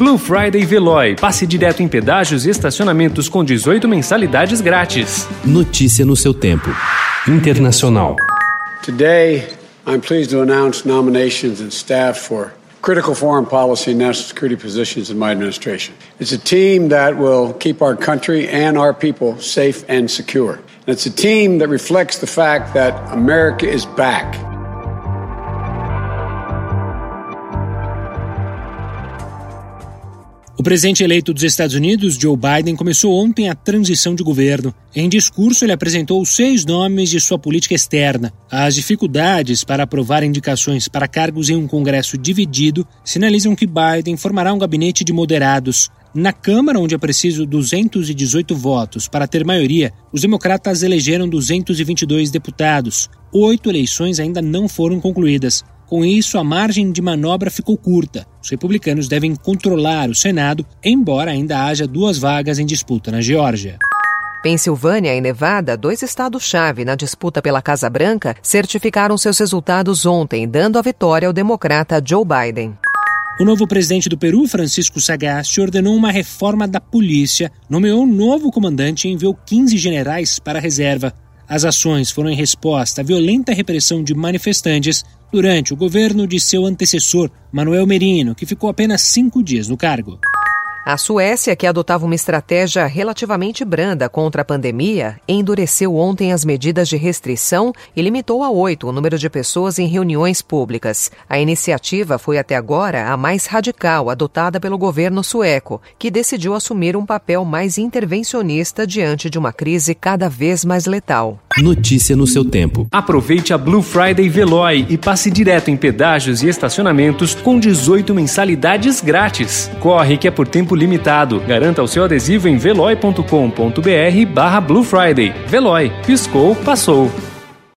Blue Friday Veloy. Passe direto em pedágios e estacionamentos com 18 mensalidades grátis. Notícia no seu tempo. Internacional. Today, I'm pleased to announce nominations and staff for critical foreign policy and national security positions in my administration. It's a team that will keep our country and our people safe and secure. And it's a team that reflects the fact that America is back. O presidente eleito dos Estados Unidos, Joe Biden, começou ontem a transição de governo. Em discurso, ele apresentou seis nomes de sua política externa. As dificuldades para aprovar indicações para cargos em um Congresso dividido sinalizam que Biden formará um gabinete de moderados. Na Câmara, onde é preciso 218 votos para ter maioria, os democratas elegeram 222 deputados. Oito eleições ainda não foram concluídas. Com isso, a margem de manobra ficou curta. Os republicanos devem controlar o Senado, embora ainda haja duas vagas em disputa na Geórgia. Pensilvânia e Nevada, dois estados-chave na disputa pela Casa Branca, certificaram seus resultados ontem, dando a vitória ao democrata Joe Biden. O novo presidente do Peru, Francisco Sagasti, ordenou uma reforma da polícia, nomeou um novo comandante e enviou 15 generais para a reserva. As ações foram em resposta à violenta repressão de manifestantes durante o governo de seu antecessor, Manuel Merino, que ficou apenas cinco dias no cargo. A Suécia, que adotava uma estratégia relativamente branda contra a pandemia, endureceu ontem as medidas de restrição e limitou a oito o número de pessoas em reuniões públicas. A iniciativa foi até agora a mais radical adotada pelo governo sueco, que decidiu assumir um papel mais intervencionista diante de uma crise cada vez mais letal. Notícia no seu tempo. Aproveite a Blue Friday Veloy e passe direto em pedágios e estacionamentos com 18 mensalidades grátis. Corre que é por tempo limitado. Garanta o seu adesivo em veloy.com.br barra Blue Friday. Veloy. Piscou, passou.